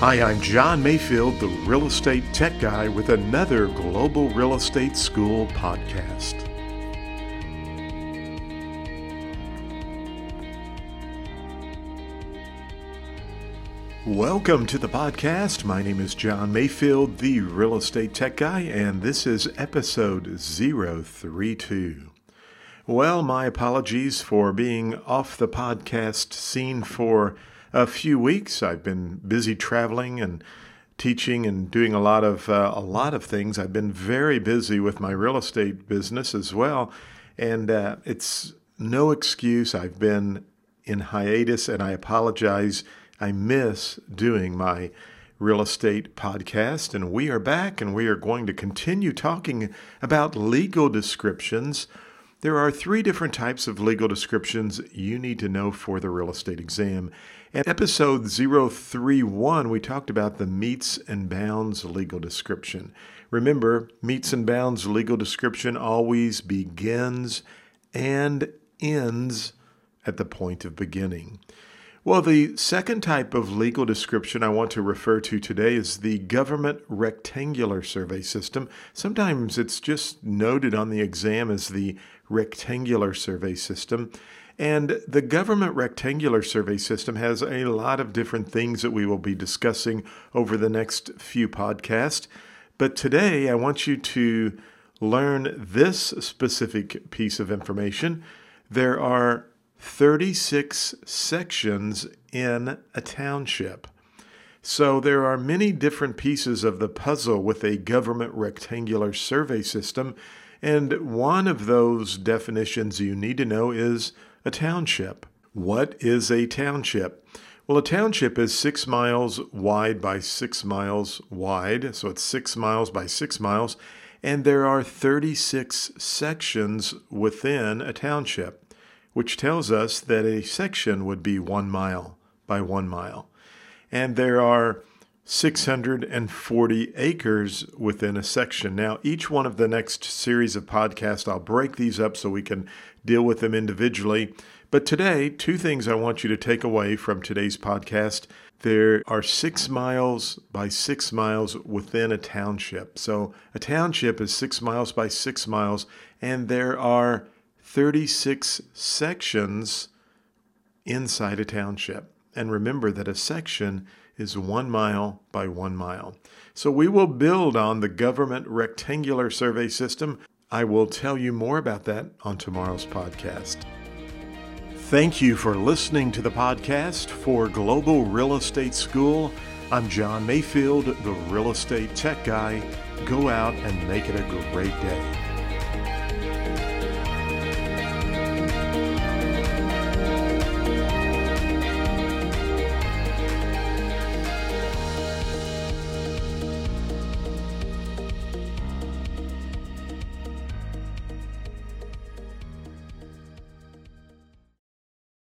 Hi, I'm John Mayfield, the real estate tech guy, with another Global Real Estate School podcast. Welcome to the podcast. My name is John Mayfield, the real estate tech guy, and this is episode 032. Well, my apologies for being off the podcast scene for a few weeks. I've been busy traveling and teaching and doing a lot of uh, a lot of things. I've been very busy with my real estate business as well, and uh, it's no excuse. I've been in hiatus, and I apologize. I miss doing my real estate podcast, and we are back, and we are going to continue talking about legal descriptions there are three different types of legal descriptions you need to know for the real estate exam. In episode 031, we talked about the metes and bounds legal description. Remember, metes and bounds legal description always begins and ends at the point of beginning. Well, the second type of legal description I want to refer to today is the government rectangular survey system. Sometimes it's just noted on the exam as the rectangular survey system. And the government rectangular survey system has a lot of different things that we will be discussing over the next few podcasts. But today I want you to learn this specific piece of information. There are 36 sections in a township. So there are many different pieces of the puzzle with a government rectangular survey system, and one of those definitions you need to know is a township. What is a township? Well, a township is six miles wide by six miles wide, so it's six miles by six miles, and there are 36 sections within a township which tells us that a section would be one mile by one mile. And there are 640 acres within a section. Now, each one of the next series of podcasts, I'll break these up so we can deal with them individually. But today, two things I want you to take away from today's podcast. There are six miles by six miles within a township. So a township is six miles by six miles, and there are 36 sections inside a township. And remember that a section is one mile by one mile. So we will build on the government rectangular survey system. I will tell you more about that on tomorrow's podcast. Thank you for listening to the podcast for Global Real Estate School. I'm John Mayfield, the real estate tech guy. Go out and make it a great day.